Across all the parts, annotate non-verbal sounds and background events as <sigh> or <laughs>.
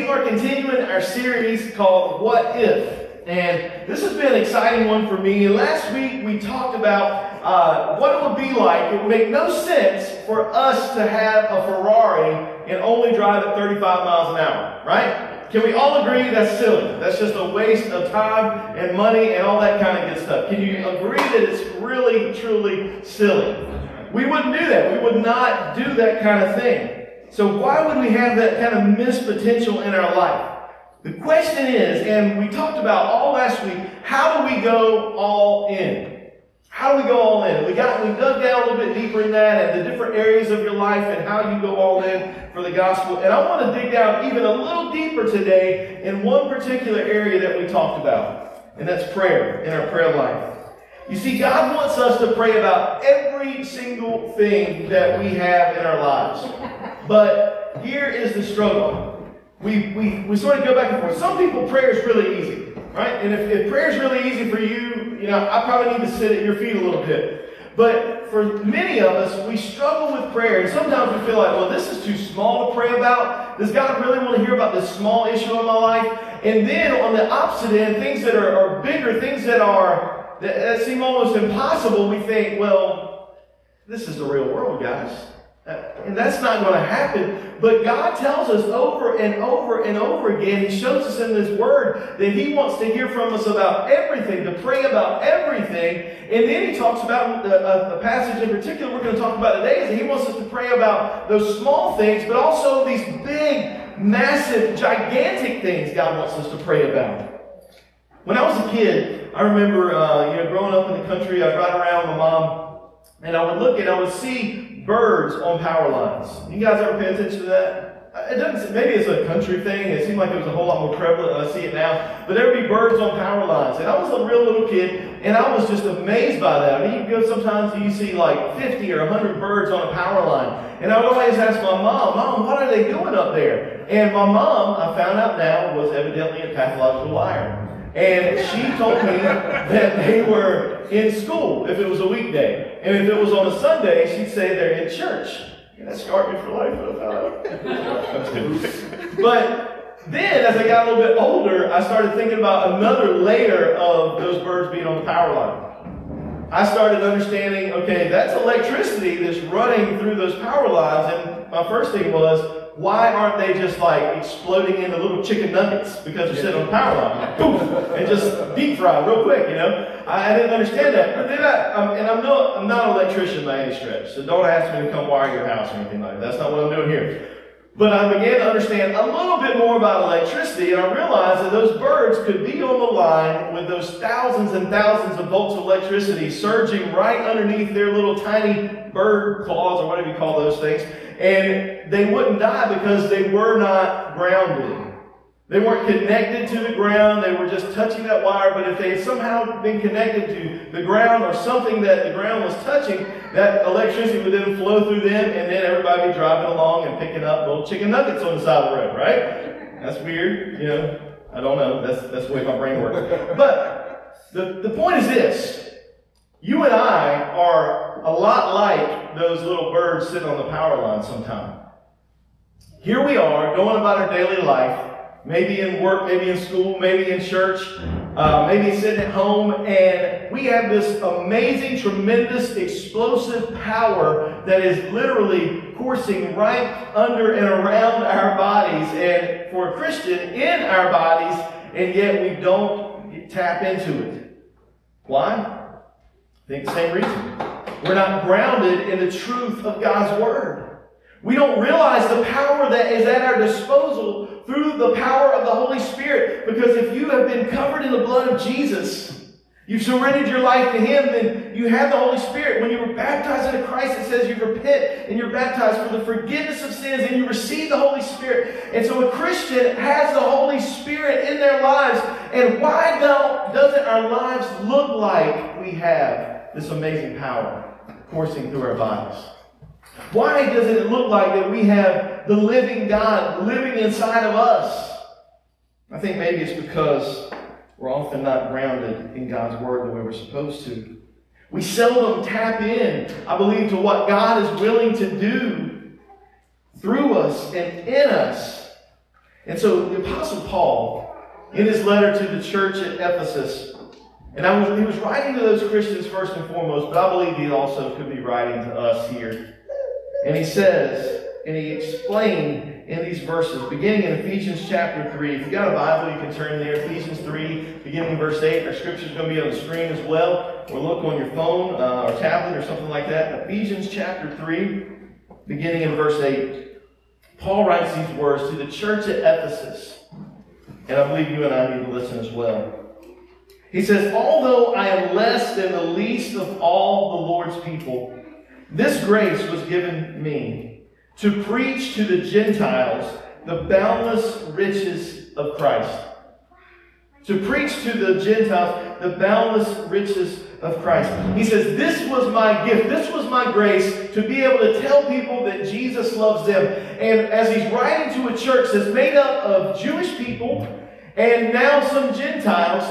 we are continuing our series called What If? And this has been an exciting one for me. Last week we talked about uh, what it would be like. It would make no sense for us to have a Ferrari and only drive at 35 miles an hour, right? Can we all agree that's silly? That's just a waste of time and money and all that kind of good stuff. Can you agree that it's really, truly silly? We wouldn't do that. We would not do that kind of thing. So why would we have that kind of missed potential in our life? The question is, and we talked about all last week, how do we go all in? How do we go all in? We got we dug down a little bit deeper in that and the different areas of your life and how you go all in for the gospel. And I want to dig down even a little deeper today in one particular area that we talked about, and that's prayer in our prayer life. You see, God wants us to pray about every single thing that we have in our lives. But here is the struggle. We, we, we sort of go back and forth. Some people, prayer is really easy, right? And if, if prayer is really easy for you, you know, I probably need to sit at your feet a little bit. But for many of us, we struggle with prayer. And sometimes we feel like, well, this is too small to pray about. Does God really want to hear about this small issue in my life? And then on the opposite end, things that are, are bigger, things that are that, that seem almost impossible, we think, well, this is the real world, guys. Uh, and that's not going to happen. But God tells us over and over and over again, He shows us in His Word that He wants to hear from us about everything, to pray about everything. And then He talks about a, uh, a passage in particular we're going to talk about today is that He wants us to pray about those small things, but also these big, massive, gigantic things God wants us to pray about. When I was a kid, I remember, uh, you know, growing up in the country, I'd ride around with my mom, and I would look and I would see birds on power lines. You guys ever pay attention to that? Uh, it doesn't. Maybe it's a country thing. It seemed like it was a whole lot more prevalent. I see it now. But there would be birds on power lines, and I was a real little kid, and I was just amazed by that. I mean, you go sometimes and you see like 50 or 100 birds on a power line, and I would always ask my mom, "Mom, what are they doing up there?" And my mom, I found out now, was evidently a pathological liar. And she told me that they were in school if it was a weekday. And if it was on a Sunday, she'd say they're in church. And that scarred me for life. but then, as I got a little bit older, I started thinking about another layer of those birds being on the power line. I started understanding, okay, that's electricity that's running through those power lines. And my first thing was, why aren't they just like exploding into little chicken nuggets because they're sitting on power line? And just deep fry real quick, you know? I, I didn't understand that. But then I, um, and I'm not, I'm not an electrician by any stretch, so don't ask me to come wire your house or anything like that. That's not what I'm doing here. But I began to understand a little bit more about electricity, and I realized that those birds could be on the line with those thousands and thousands of volts of electricity surging right underneath their little tiny bird claws, or whatever you call those things, and they wouldn't die because they were not grounded. They weren't connected to the ground. They were just touching that wire. But if they had somehow been connected to the ground or something that the ground was touching, that electricity would then flow through them, and then everybody be driving along and picking up little chicken nuggets on the side of the road, right? That's weird, you know. I don't know. That's that's the way my brain works. But the, the point is this. You and I are lot like those little birds sitting on the power line sometime. Here we are, going about our daily life, maybe in work, maybe in school, maybe in church, uh, maybe sitting at home, and we have this amazing, tremendous, explosive power that is literally coursing right under and around our bodies, and for a Christian, in our bodies, and yet we don't tap into it. Why? I think the same reason. We're not grounded in the truth of God's Word. We don't realize the power that is at our disposal through the power of the Holy Spirit. Because if you have been covered in the blood of Jesus, you've surrendered your life to Him, then you have the Holy Spirit. When you were baptized into Christ, it says you repent and you're baptized for the forgiveness of sins and you receive the Holy Spirit. And so a Christian has the Holy Spirit in their lives. And why don't, doesn't our lives look like we have this amazing power coursing through our bodies? Why doesn't it look like that we have the living God living inside of us? I think maybe it's because we're often not grounded in God's Word the way we're supposed to. We seldom tap in, I believe, to what God is willing to do through us and in us. And so the Apostle Paul, in his letter to the church at Ephesus, and I was, he was writing to those Christians first and foremost, but I believe he also could be writing to us here. And he says, and he explained in these verses, beginning in Ephesians chapter 3. If you got a Bible, you can turn there. Ephesians 3, beginning in verse 8. Our scripture is going to be on the screen as well, or look on your phone uh, or tablet or something like that. Ephesians chapter 3, beginning in verse 8. Paul writes these words to the church at Ephesus. And I believe you and I need to listen as well. He says, Although I am less than the least of all the Lord's people, this grace was given me to preach to the Gentiles the boundless riches of Christ. To preach to the Gentiles the boundless riches of Christ. He says, This was my gift. This was my grace to be able to tell people that Jesus loves them. And as he's writing to a church that's made up of Jewish people and now some Gentiles,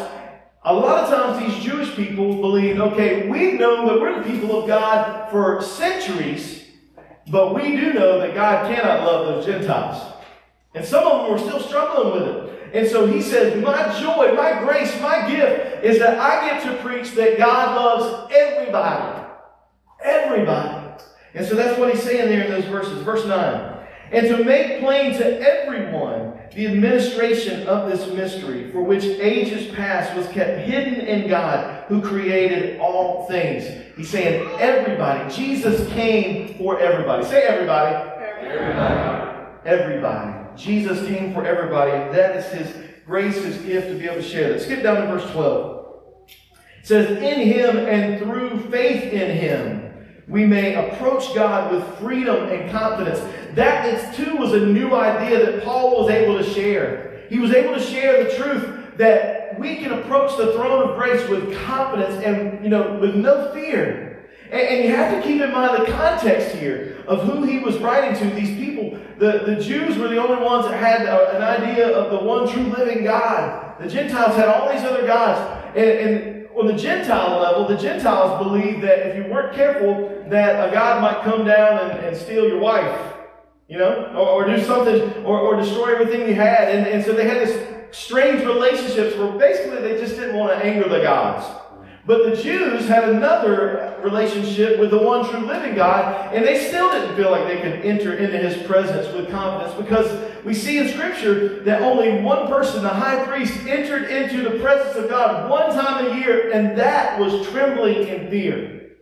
a lot of times these Jewish people believe, okay, we've known that we're the people of God for centuries, but we do know that God cannot love those Gentiles. And some of them were still struggling with it. And so he says, My joy, my grace, my gift is that I get to preach that God loves everybody. Everybody. And so that's what he's saying there in those verses. Verse 9. And to make plain to everyone the administration of this mystery, for which ages past was kept hidden in God, who created all things. He's saying everybody. Jesus came for everybody. Say everybody. Everybody. Everybody. Jesus came for everybody, and that is his grace, his gift to be able to share that. Skip down to verse 12. It says, In him and through faith in him we may approach God with freedom and confidence. That is, too was a new idea that Paul was able to share. He was able to share the truth that we can approach the throne of grace with confidence and, you know, with no fear. And, you have to keep in mind the context here of who he was writing to, these people. The, the Jews were the only ones that had a, an idea of the one true living God. The Gentiles had all these other gods. and, and on the Gentile level, the Gentiles believed that if you weren't careful, that a God might come down and, and steal your wife, you know, or, or do something, or, or destroy everything you had. And, and so they had this strange relationships where basically they just didn't want to anger the gods. But the Jews had another relationship with the one true living God, and they still didn't feel like they could enter into his presence with confidence because we see in Scripture that only one person, the high priest, entered into the presence of God one time a year, and that was trembling in fear.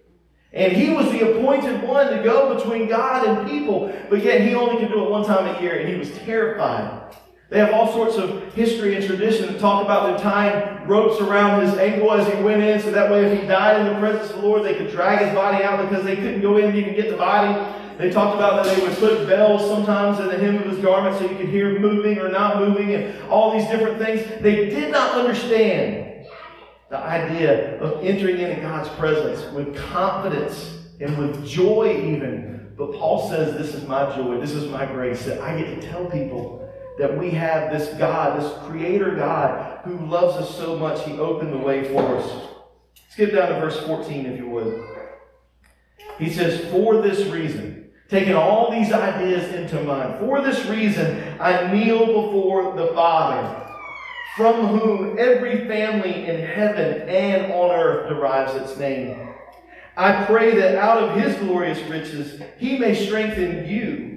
And he was the appointed one to go between God and people, but yet he only could do it one time a year, and he was terrified. They have all sorts of history and tradition that talk about them tying ropes around his ankle as he went in, so that way if he died in the presence of the Lord, they could drag his body out because they couldn't go in and even get the body. They talked about that they would put bells sometimes in the hem of his garment so you could hear him moving or not moving and all these different things. They did not understand the idea of entering into God's presence with confidence and with joy even. But Paul says, This is my joy, this is my grace, that I get to tell people that we have this God, this creator God who loves us so much, he opened the way for us. Skip down to verse 14 if you would. He says, For this reason, taking all these ideas into mind, for this reason I kneel before the Father, from whom every family in heaven and on earth derives its name. I pray that out of his glorious riches he may strengthen you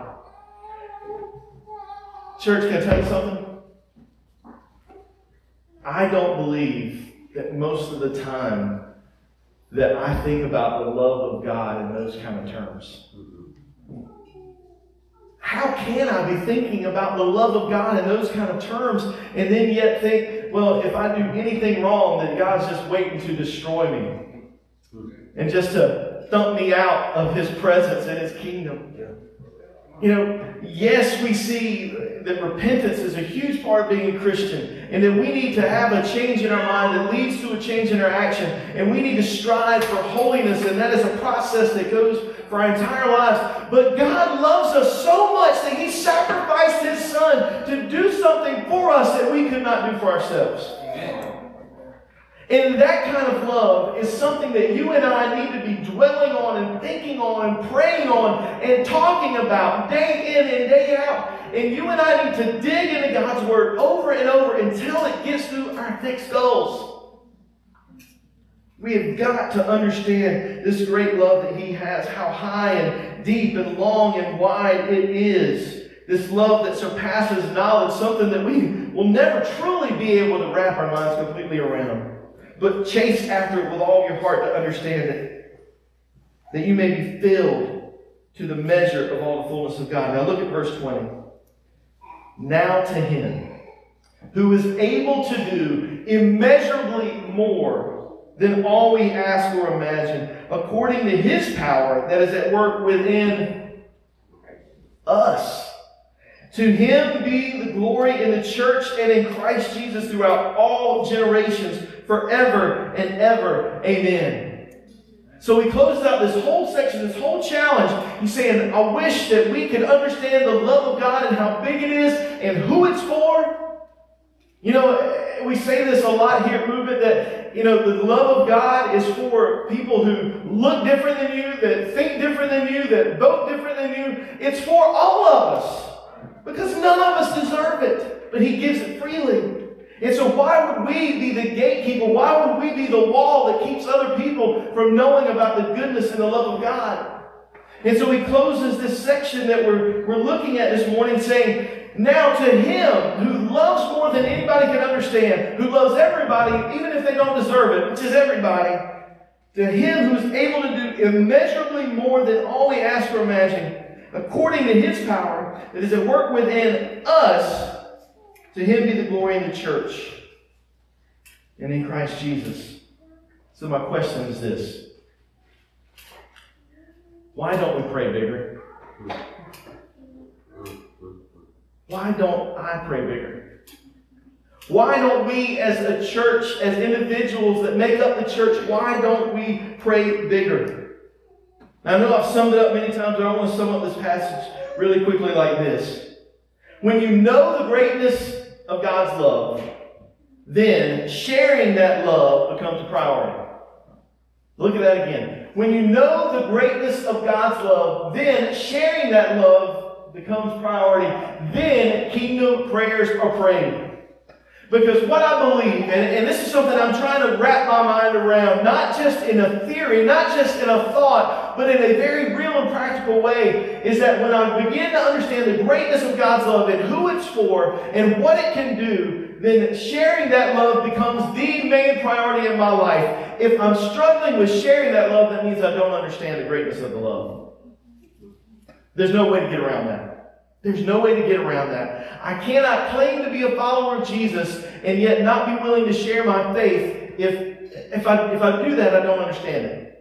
Church, can I tell you something? I don't believe that most of the time that I think about the love of God in those kind of terms. How can I be thinking about the love of God in those kind of terms and then yet think, well, if I do anything wrong, then God's just waiting to destroy me and just to thump me out of his presence and his kingdom? You know, yes, we see that repentance is a huge part of being a Christian, and that we need to have a change in our mind that leads to a change in our action, and we need to strive for holiness, and that is a process that goes for our entire lives. But God loves us so much that He sacrificed His Son to do something for us that we could not do for ourselves. Amen. And that kind of love is something that you and I need to be dwelling on and thinking on and praying on and talking about day in and day out. And you and I need to dig into God's Word over and over until it gets through our thick skulls. We have got to understand this great love that He has, how high and deep and long and wide it is. This love that surpasses knowledge, something that we will never truly be able to wrap our minds completely around but chase after it with all your heart to understand it, that you may be filled to the measure of all the fullness of God. Now look at verse 20. Now to him who is able to do immeasurably more than all we ask or imagine, according to his power that is at work within us. To him be the glory in the church and in Christ Jesus throughout all generations forever and ever. Amen. So he closes out this whole section, this whole challenge. He's saying, I wish that we could understand the love of God and how big it is and who it's for. You know, we say this a lot here at Movement that, you know, the love of God is for people who look different than you, that think different than you, that vote different than you. It's for all of us. Because none of us deserve it, but He gives it freely. And so, why would we be the gatekeeper? Why would we be the wall that keeps other people from knowing about the goodness and the love of God? And so, he closes this section that we're, we're looking at this morning saying, Now to him who loves more than anybody can understand, who loves everybody, even if they don't deserve it, which is everybody, to him who is able to do immeasurably more than all we ask or imagine, according to his power that is at work within us, to him be the glory in the church and in Christ Jesus. So, my question is this Why don't we pray bigger? Why don't I pray bigger? Why don't we, as a church, as individuals that make up the church, why don't we pray bigger? I know I've summed it up many times, but I want to sum up this passage really quickly like this. When you know the greatness of God's love, then sharing that love becomes a priority. Look at that again. When you know the greatness of God's love, then sharing that love becomes priority. Then kingdom prayers are prayed. Because what I believe, and, and, this is something I'm trying to wrap my mind around, not just in a theory, not just in a thought, but in a very real and practical way, is that when I begin to understand the greatness of God's love and who it's for and what it can do, then sharing that love becomes the main priority in my life. If I'm struggling with sharing that love, that means I don't understand the greatness of the love. There's no way to get around that. There's no way to get around that. I cannot claim to be a follower of Jesus and yet not be willing to share my faith if, if, I, if I do that, I don't understand it.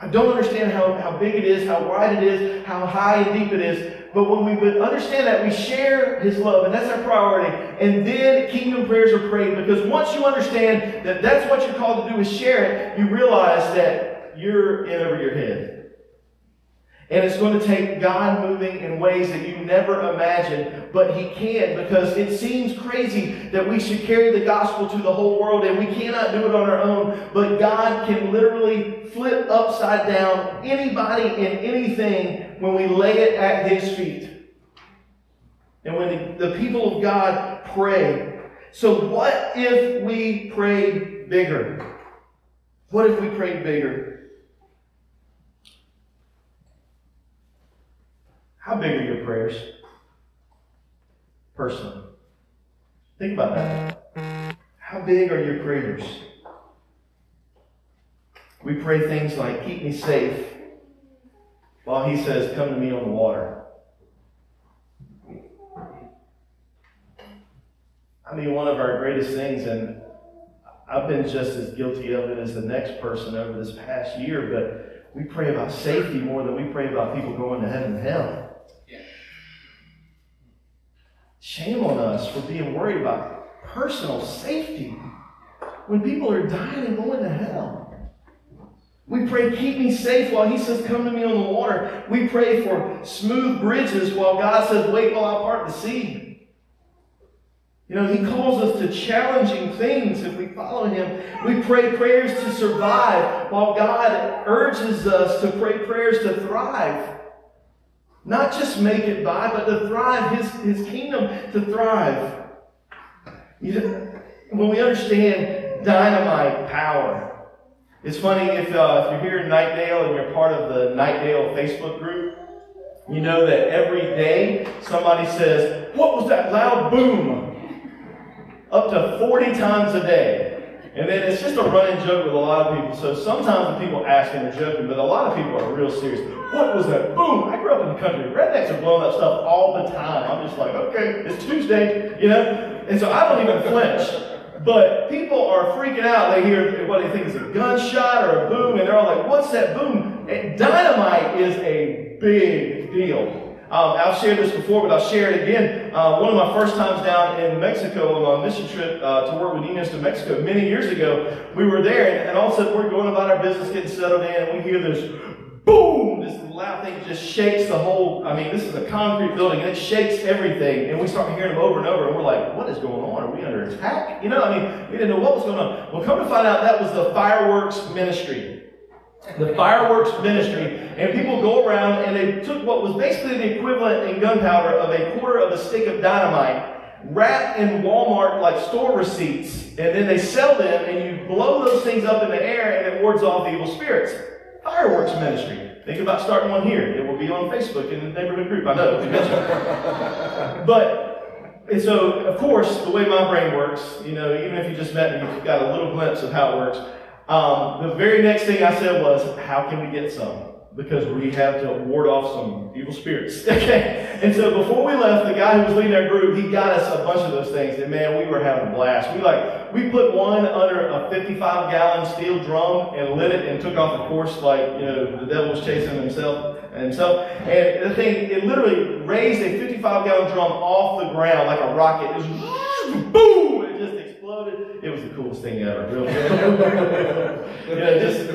I don't understand how, how big it is, how wide it is, how high and deep it is. But when we understand that, we share His love, and that's our priority. And then kingdom prayers are prayed because once you understand that that's what you're called to do is share it, you realize that you're in over your head. And it's going to take God moving in ways that you never imagined, but He can because it seems crazy that we should carry the gospel to the whole world and we cannot do it on our own. But God can literally flip upside down anybody and anything when we lay it at His feet. And when the, the people of God pray. So, what if we prayed bigger? What if we prayed bigger? How big are your prayers? Personally. Think about that. How big are your prayers? We pray things like, keep me safe, while he says, come to me on the water. I mean, one of our greatest things, and I've been just as guilty of it as the next person over this past year, but we pray about safety more than we pray about people going to heaven and hell. Shame on us for being worried about personal safety when people are dying and going to hell. We pray, keep me safe while He says, come to me on the water. We pray for smooth bridges while God says, wait while I part the sea. You know, He calls us to challenging things if we follow Him. We pray prayers to survive while God urges us to pray prayers to thrive. Not just make it by, but to thrive, His, his kingdom to thrive. You when we understand dynamite power, it's funny if, uh, if you're here in Knightdale and you're part of the Knightdale Facebook group, you know that every day somebody says, What was that loud boom? Up to 40 times a day. And then it's just a running joke with a lot of people. So sometimes the people ask and they're joking, but a lot of people are real serious. What was that boom? I grew up in the country. Rednecks are blowing up stuff all the time. I'm just like, okay, it's Tuesday, you know? And so I don't even flinch. But people are freaking out. They hear what they think is a gunshot or a boom, and they're all like, what's that boom? And dynamite is a big deal. Um, I've shared this before, but I'll share it again. Uh, one of my first times down in Mexico on a mission trip uh, to work with Niños de Mexico many years ago, we were there, and, and all of a sudden we're going about our business, getting settled in, and we hear this boom, this loud thing just shakes the whole, I mean, this is a concrete building, and it shakes everything. And we start hearing them over and over, and we're like, what is going on? Are we under attack? You know, I mean, we didn't know what was going on. Well, come to find out, that was the fireworks ministry. The fireworks ministry, and people go around and they took what was basically the equivalent in gunpowder of a quarter of a stick of dynamite, wrapped in Walmart like store receipts, and then they sell them, and you blow those things up in the air, and it wards off evil spirits fireworks ministry. Think about starting one here. It will be on Facebook in the neighborhood group. I know. <laughs> but and so, of course, the way my brain works, you know, even if you just met me, you've got a little glimpse of how it works. Um, the very next thing I said was, "How can we get some?" because we have to ward off some evil spirits. <laughs> okay. And so before we left, the guy who was leading our group, he got us a bunch of those things. And man, we were having a blast. We like we put one under a 55 gallon steel drum and lit it and took off the course like you know the devil was chasing himself and himself. And the thing, it literally raised a 55 gallon drum off the ground like a rocket. It was <laughs> boom! It. It was the coolest thing ever. Really. <laughs> know, just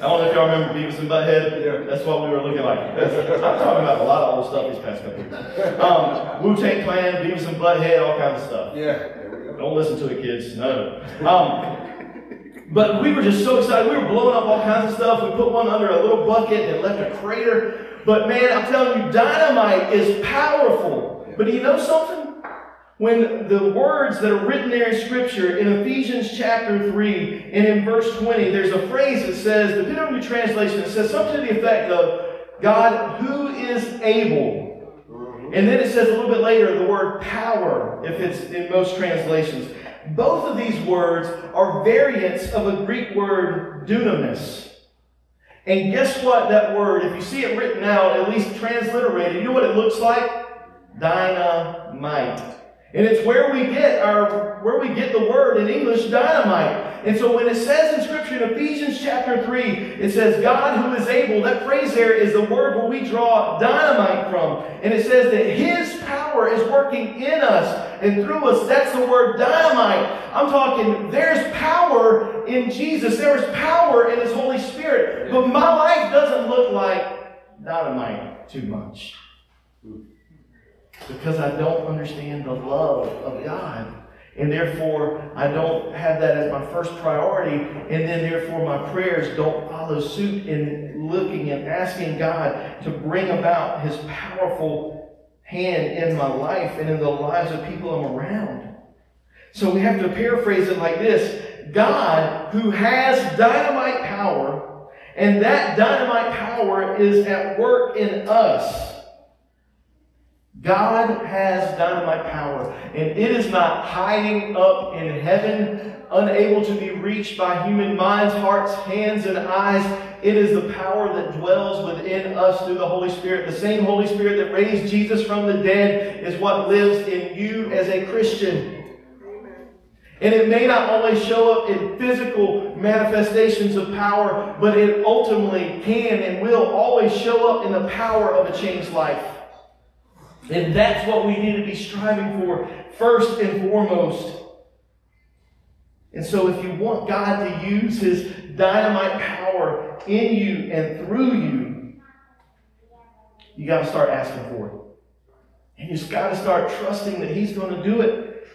I don't know if y'all remember Beavis and Butthead. Yeah. That's what we were looking like. I'm talking about a lot of old stuff these past couple years. Um, Wu Tang Clan, Beavis and Butthead, all kinds of stuff. Yeah. Don't listen to it, kids. No. Um, but we were just so excited. We were blowing up all kinds of stuff. We put one under a little bucket and left a crater. But man, I'm telling you, dynamite is powerful. But do you know something? When the words that are written there in Scripture in Ephesians chapter 3 and in verse 20, there's a phrase that says, depending on your translation, it says something to the effect of, God who is able. Mm-hmm. And then it says a little bit later the word power, if it's in most translations. Both of these words are variants of a Greek word dunamis. And guess what? That word, if you see it written out, at least transliterated, you know what it looks like? Dynamite. And it's where we get our where we get the word in English dynamite. And so when it says in Scripture in Ephesians chapter 3, it says, God who is able, that phrase there is the word where we draw dynamite from. And it says that His power is working in us and through us. That's the word dynamite. I'm talking, there's power in Jesus. There is power in His Holy Spirit. But my life doesn't look like dynamite too much because I don't understand the love of God. And therefore, I don't have that as my first priority. And then, therefore, my prayers don't follow suit in looking and asking God to bring about His powerful hand in my life and in the lives of people I'm around. So we have to paraphrase it like this God, who has dynamite power, and that dynamite power is at work in us God has dynamite power, and it is not hiding up in heaven, unable to be reached by human minds, hearts, hands, and eyes. It is the power that dwells within us through the Holy Spirit. The same Holy Spirit that raised Jesus from the dead is what lives in you as a Christian. And it may not always show up in physical manifestations of power, but it ultimately can and will always show up in the power of a changed life. And that's what we need to be striving for first and foremost. And so, if you want God to use His dynamite power in you and through you, you got to start asking for it. And you just got to start trusting that He's going to do it.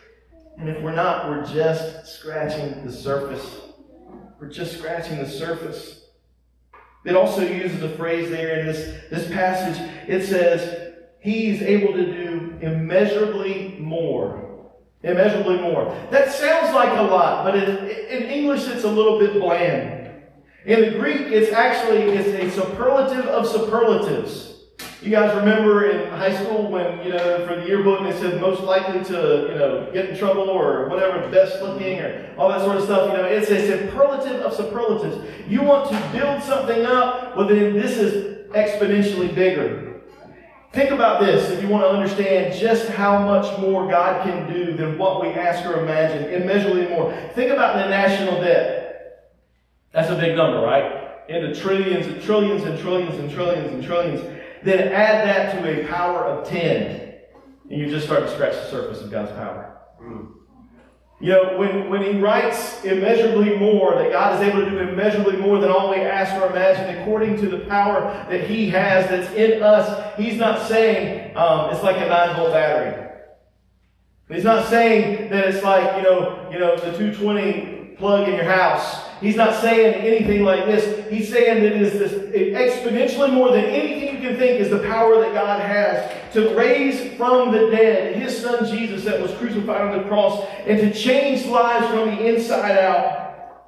And if we're not, we're just scratching the surface. We're just scratching the surface. It also uses a phrase there in this, this passage. It says, He's able to do immeasurably more. Immeasurably more. That sounds like a lot, but in, in English it's a little bit bland. In the Greek, it's actually it's a superlative of superlatives. You guys remember in high school when, you know, for the yearbook they said most likely to, you know, get in trouble or whatever, best looking or all that sort of stuff. You know, it's a superlative of superlatives. You want to build something up, well then this is exponentially bigger. Think about this if you want to understand just how much more God can do than what we ask or imagine, immeasurably more. Think about the national debt. That's a big number, right? Into trillions and trillions and trillions and trillions and trillions. Then add that to a power of 10, and you just start to scratch the surface of God's power. Hmm. You know, when, when he writes immeasurably more, that God is able to do immeasurably more than all we ask or imagine, according to the power that he has that's in us, he's not saying um, it's like a 9 volt battery. He's not saying that it's like, you know, you know, the 220 plug in your house He's not saying anything like this. He's saying that it is this exponentially more than anything you can think is the power that God has to raise from the dead his son Jesus that was crucified on the cross and to change lives from the inside out.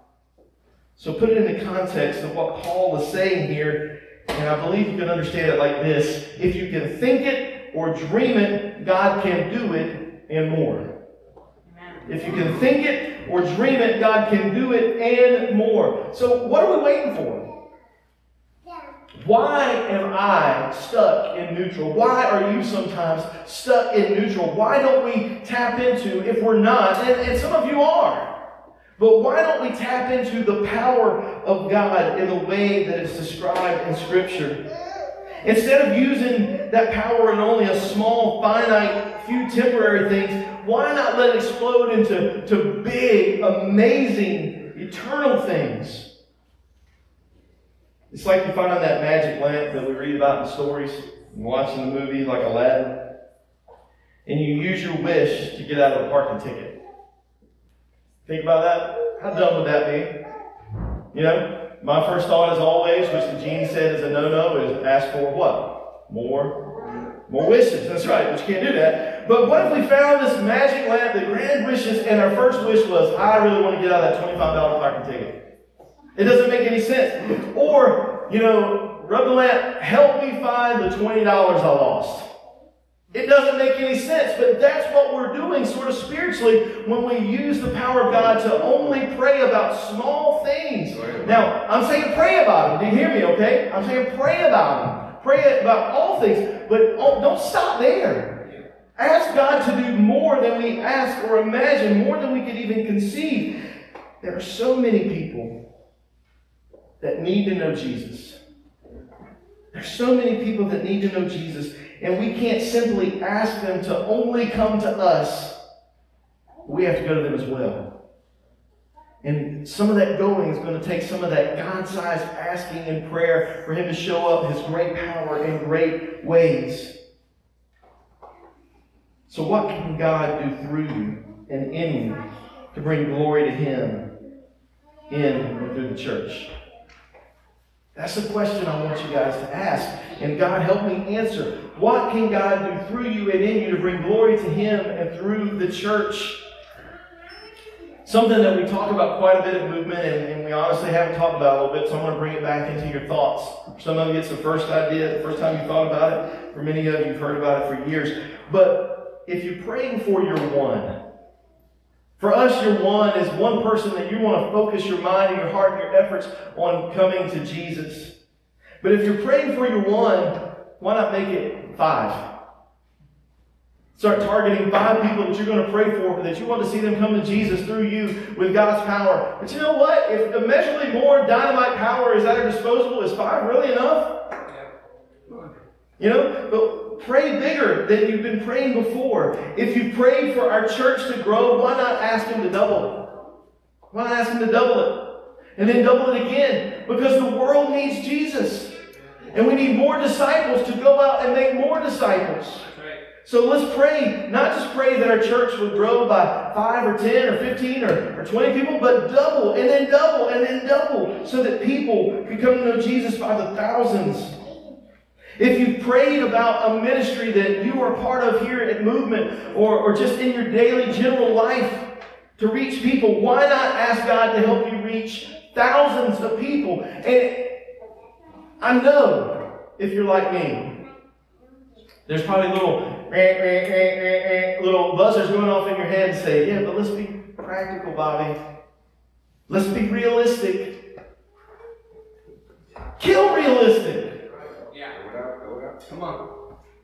So put it in the context of what Paul is saying here, and I believe you can understand it like this. If you can think it or dream it, God can do it and more. If you can think it or dream it, God can do it and more. So, what are we waiting for? Why am I stuck in neutral? Why are you sometimes stuck in neutral? Why don't we tap into, if we're not, and, and some of you are, but why don't we tap into the power of God in the way that is described in Scripture? Instead of using that power in only a small, finite, few temporary things, why not let it explode into to big, amazing, eternal things? It's like you find on that magic lamp that we read about in stories and watching the movie like Aladdin. And you use your wish to get out of a parking ticket. Think about that? How dumb would that be? You know? my first thought, is always, which the gene said is a no-no, is ask for what? More, more wishes. That's right, but you can't do that. But what if we found this magic lamp that granted wishes, and our first wish was, I really want to get out of that twenty-five dollar parking ticket. It doesn't make any sense. Or, you know, rub the lamp, help me find the twenty dollars I lost. It doesn't make any sense, but that's what we're doing sort of spiritually when we use the power of God to only pray about small things. Now, I'm saying pray about them. Do you hear me, okay? I'm saying pray about them. Pray about all things, but oh, don't stop there. Ask God to do more than we ask or imagine, more than we could even conceive. There are so many people that need to know Jesus. There's so many people that need to know Jesus. And we can't simply ask them to only come to us. We have to go to them as well. And some of that going is going to take some of that God sized asking and prayer for Him to show up His great power in great ways. So, what can God do through you and in you to bring glory to Him in and through the church? That's the question I want you guys to ask. And God, help me answer. What can God do through you and in you to bring glory to Him and through the church? Something that we talk about quite a bit of movement, and, and we honestly haven't talked about a little bit, so I'm going to bring it back into your thoughts. Some of you, it's the first idea, the first time you thought about it. For many of you, you've heard about it for years. But if you're praying for your one, for us, your one is one person that you want to focus your mind and your heart and your efforts on coming to Jesus. But if you're praying for your one, why not make it five? Start targeting five people that you're going to pray for, that you want to see them come to Jesus through you with God's power. But you know what? If immeasurably more dynamite power is at our disposal, is five really enough? You know, but pray bigger than you've been praying before. If you prayed for our church to grow, why not ask Him to double it? Why not ask Him to double it? And then double it again. Because the world needs Jesus. And we need more disciples to go out and make more disciples. So let's pray, not just pray that our church would grow by 5 or 10 or 15 or, or 20 people, but double and then double and then double so that people can come to know Jesus by the thousands. If you prayed about a ministry that you are part of here at Movement or, or just in your daily general life to reach people, why not ask God to help you reach thousands of people? And I know if you're like me, there's probably little eh, eh, eh, little buzzers going off in your head and say, yeah, but let's be practical, Bobby. Let's be realistic. Kill realistic. Come on.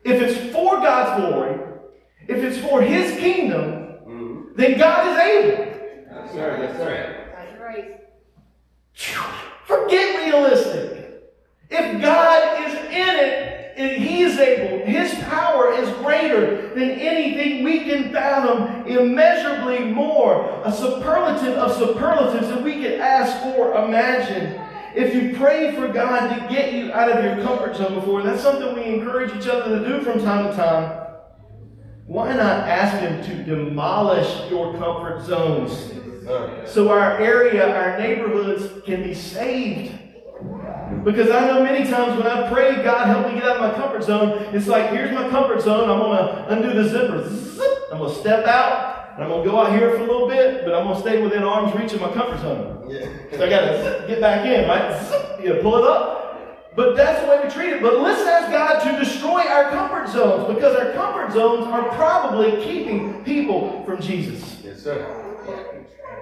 If it's for God's glory, if it's for His kingdom, mm-hmm. then God is able. That's right. That's right. That's right. Forget realistic. If God is in it, and He is able, His power is greater than anything we can fathom, immeasurably more, a superlative of superlatives that we could ask or imagine. If you pray for God to get you out of your comfort zone before, that's something we encourage each other to do from time to time. Why not ask Him to demolish your comfort zones so our area, our neighborhoods can be saved? Because I know many times when I pray, God help me get out of my comfort zone, it's like, here's my comfort zone. I'm going to undo the zipper. I'm going to step out. And I'm going to go out here for a little bit, but I'm going to stay within arm's reach of my comfort zone. Yeah. So I got to get back in, right? You know, pull it up. But that's the way we treat it. But let's ask God to destroy our comfort zones because our comfort zones are probably keeping people from Jesus. Yes, sir.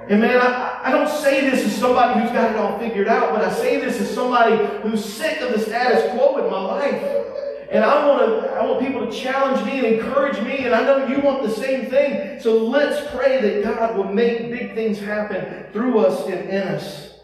And man, I, I don't say this as somebody who's got it all figured out, but I say this as somebody who's sick of the status quo in my life. And I want to, I want people to challenge me and encourage me, and I know you want the same thing. So let's pray that God will make big things happen through us and in us.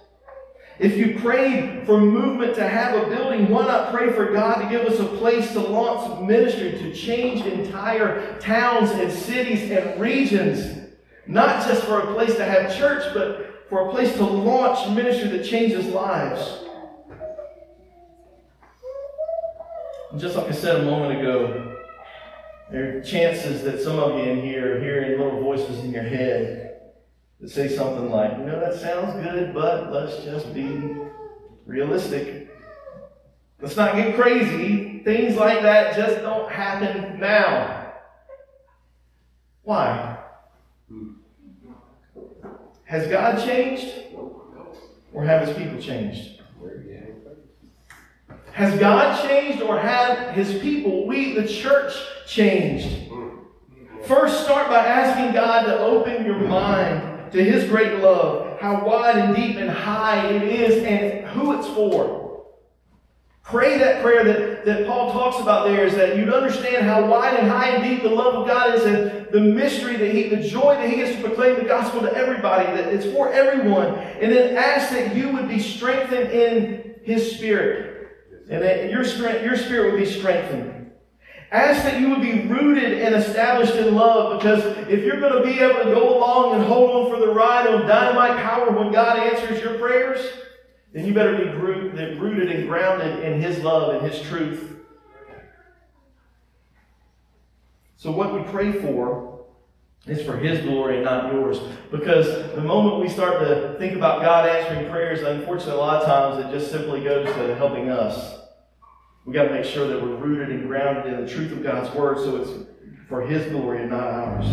If you prayed for movement to have a building, why not pray for God to give us a place to launch ministry, to change entire towns and cities and regions? Not just for a place to have church, but for a place to launch ministry that changes lives. Just like I said a moment ago, there are chances that some of you in here are hearing little voices in your head that say something like, you know, that sounds good, but let's just be realistic. Let's not get crazy. Things like that just don't happen now. Why? Has God changed? Or have his people changed? Has God changed or have his people, we, the church, changed? First, start by asking God to open your mind to his great love, how wide and deep and high it is, and who it's for. Pray that prayer that, that Paul talks about there is that you'd understand how wide and high and deep the love of God is and the mystery that he, the joy that he gets to proclaim the gospel to everybody, that it's for everyone. And then ask that you would be strengthened in his spirit and that your, strength, your spirit would be strengthened. Ask that you would be rooted and established in love because if you're going to be able to go along and hold on for the ride on dynamite power when God answers your prayers, then you better be rooted and grounded in His love and His truth. So, what we pray for is for His glory and not yours. Because the moment we start to think about God answering prayers, unfortunately, a lot of times it just simply goes to helping us. We've got to make sure that we're rooted and grounded in the truth of God's Word so it's for His glory and not ours.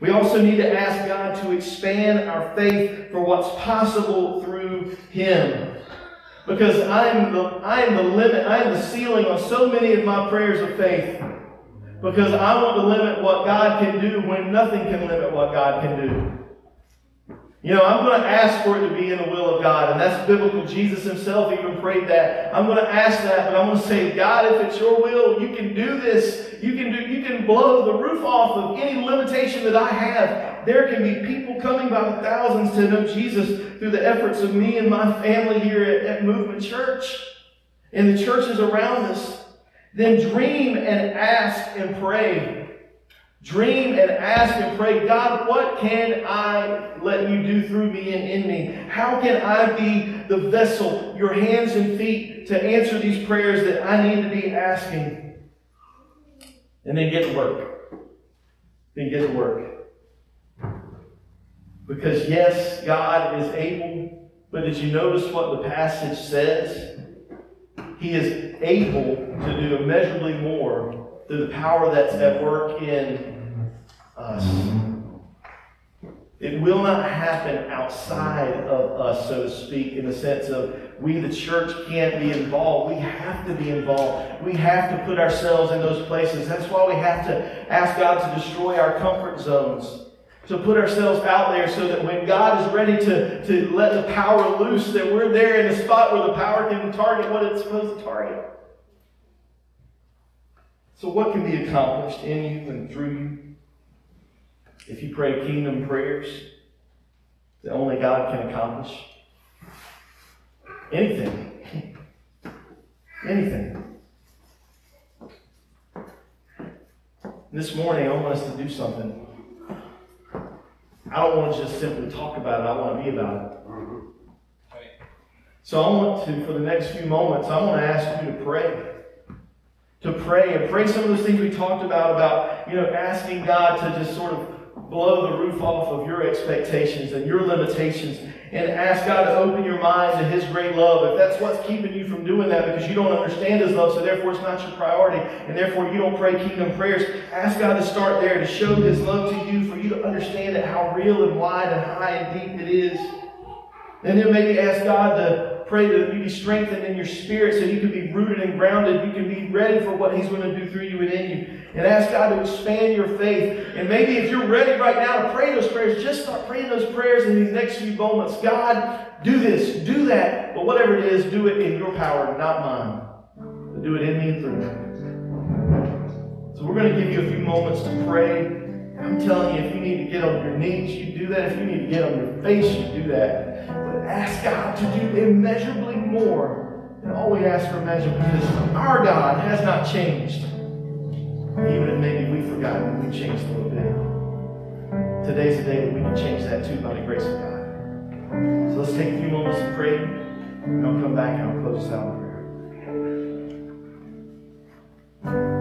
We also need to ask God to expand our faith for what's possible through Him. Because I am the, I am the limit, I am the ceiling on so many of my prayers of faith. Because I want to limit what God can do when nothing can limit what God can do. You know, I'm going to ask for it to be in the will of God, and that's biblical. Jesus himself even prayed that. I'm going to ask that, but I'm going to say, God, if it's your will, you can do this. You can do, you can blow the roof off of any limitation that I have. There can be people coming by thousands to know Jesus through the efforts of me and my family here at, at Movement Church and the churches around us. Then dream and ask and pray. Dream and ask and pray, God, what can I let you do through me and in me? How can I be the vessel, your hands and feet, to answer these prayers that I need to be asking? And then get to work. Then get to work. Because yes, God is able, but did you notice what the passage says? He is able to do immeasurably more through the power that's at work in us. It will not happen outside of us, so to speak, in the sense of we, the church, can't be involved. We have to be involved. We have to put ourselves in those places. That's why we have to ask God to destroy our comfort zones to put ourselves out there so that when God is ready to, to let the power loose, that we're there in the spot where the power can target what it's supposed to target. So, what can be accomplished in you and through you if you pray kingdom prayers that only God can accomplish? Anything. <laughs> Anything. This morning, I want us to do something. I don't want to just simply talk about it, I want to be about it. Mm-hmm. So I want to, for the next few moments, I want to ask you to pray. To pray and pray some of those things we talked about, about, you know, asking God to just sort of blow the roof off of your expectations and your limitations and ask God to open your mind to His great love. If that's what's keeping you from doing that because you don't understand His love, so therefore it's not your priority, and therefore you don't pray kingdom prayers, ask God to start there to show His love to you, for you to understand it, how real and wide and high and deep it is. And then maybe ask God to pray that you be strengthened in your spirit so you can be rooted and grounded. You can be ready for what He's going to do through you and in you. And ask God to expand your faith. And maybe if you're ready right now to pray those prayers, just start praying those prayers in these next few moments. God, do this, do that. But whatever it is, do it in your power, not mine. But do it in me and through me. So we're going to give you a few moments to pray. I'm telling you, if you need to get on your knees, you do that. If you need to get on your face, you do that. Ask God to do immeasurably more than all we ask or imagine because our God has not changed. Even if maybe we've forgotten, we've changed a little bit. Today's the day that we can change that too by the grace of God. So let's take a few moments to pray, and I'll come back and I'll close this out God,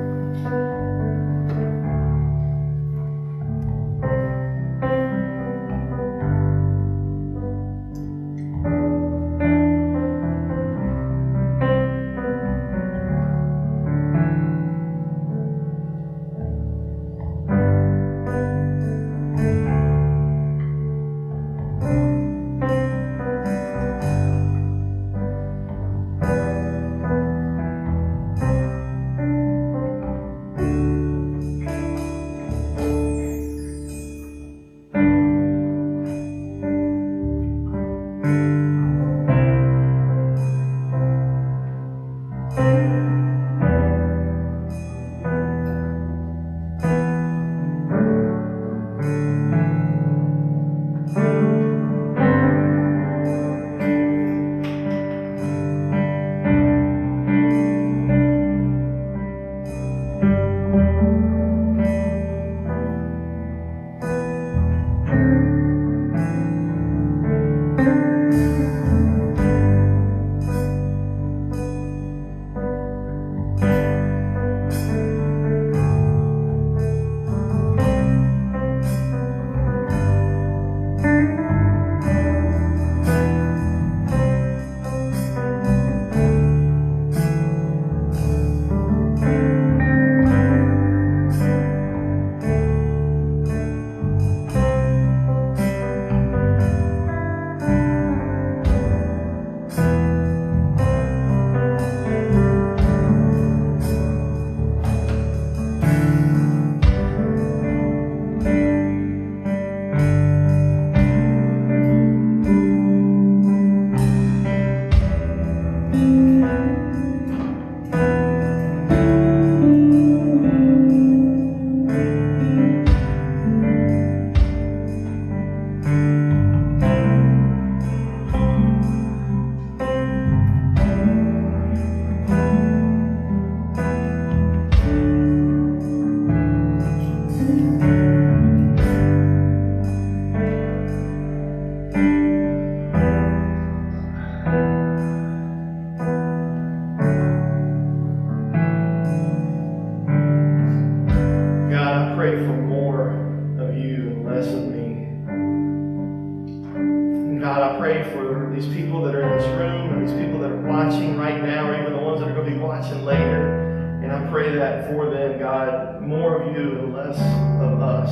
that for them, God, more of you and less of us.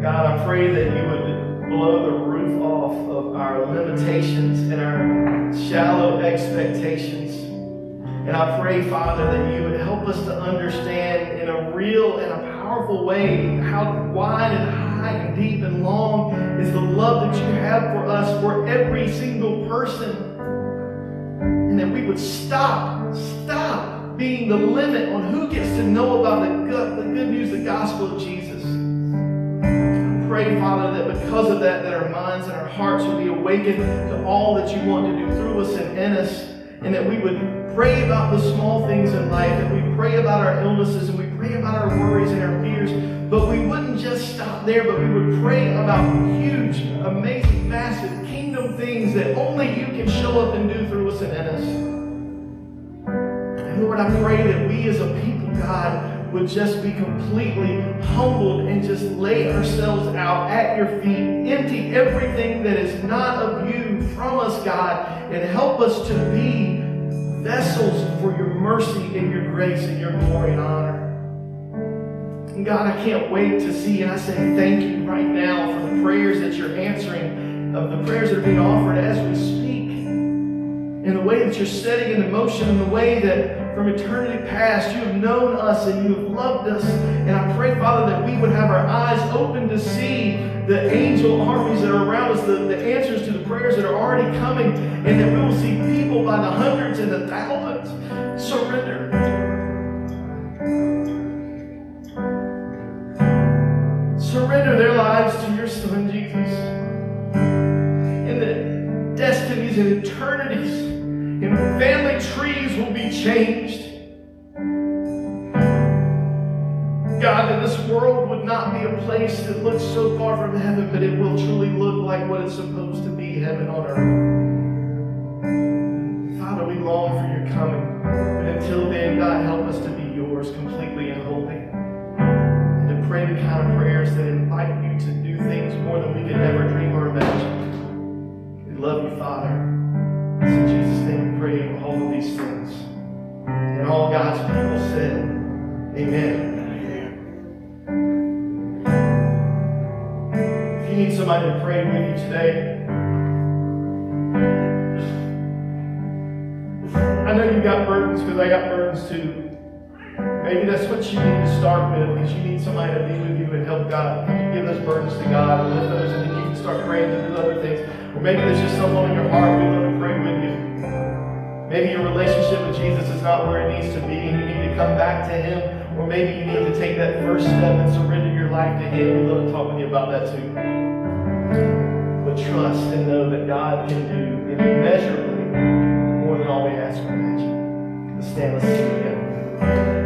God, I pray that you would blow the roof off of our limitations and our shallow expectations. And I pray, Father, that you would help us to understand in a real and a powerful way how wide and high and deep and long is the love that you have for us, for every single person. And that we would stop, stop being the limit on who gets to know about the good, the good news, the gospel of Jesus. I pray, Father, that because of that, that our minds and our hearts would be awakened to all that you want to do through us and in us, and that we would pray about the small things in life, that we pray about our illnesses and we pray about our worries and our fears, but we wouldn't just stop there, but we would pray about huge, amazing, massive kingdom things that only you can show up and do through us and in us. And Lord, I pray that we as a people, God, would just be completely humbled and just lay ourselves out at your feet, empty everything that is not of you from us, God, and help us to be vessels for your mercy and your grace and your glory and honor. And God, I can't wait to see, and I say thank you right now for the prayers that you're answering, of the prayers that are being offered as we speak, in the way that you're setting into motion, in the way that from eternity past you have known us and you have loved us. And I pray, Father, that we would have our eyes open to see the angel armies that are around us, the, the answers to the prayers that are already coming, and that we will see people by the hundreds and the thousands surrender. Surrender their lives to your Son, Jesus. And the destinies and eternities and family trees will be changed. God, that this world would not be a place that looks so far from heaven, but it will truly look like what it's supposed to be heaven on earth. Father, we long for your coming. But until then, God, help us to be yours completely and wholly. And to pray the kind of prayers that invite you to do things more than we could ever dream or imagine. We love you, Father. Name all these things. And all God's people said, Amen. If you need somebody to pray with you today, I know you've got burdens because I got burdens too. Maybe that's what you need to start with because you need somebody to be with you and help God. Give those burdens to God and lift those, and then you can start praying to do other things. Or maybe there's just someone in your heart we want to pray with you. Maybe your relationship with Jesus is not where it needs to be and you need to come back to Him. Or maybe you need to take that first step and surrender your life to Him. We'd love to talk with you about that too. But trust and know that God can do immeasurably more than all we ask or imagine. Let's stand, let's sing.